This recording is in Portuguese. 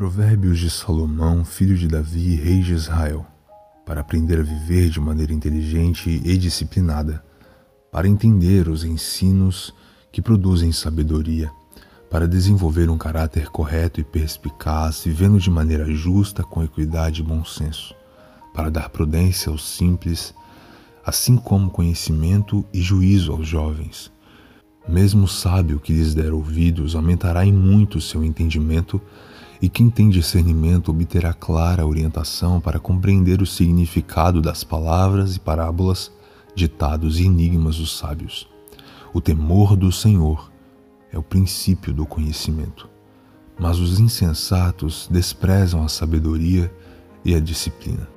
Provérbios de Salomão, filho de Davi, rei de Israel, para aprender a viver de maneira inteligente e disciplinada, para entender os ensinos que produzem sabedoria, para desenvolver um caráter correto e perspicaz, vivendo de maneira justa, com equidade e bom senso, para dar prudência aos simples, assim como conhecimento e juízo aos jovens. Mesmo o sábio que lhes der ouvidos aumentará em muito seu entendimento, e quem tem discernimento obterá clara orientação para compreender o significado das palavras e parábolas, ditados e enigmas dos sábios. O temor do Senhor é o princípio do conhecimento, mas os insensatos desprezam a sabedoria e a disciplina.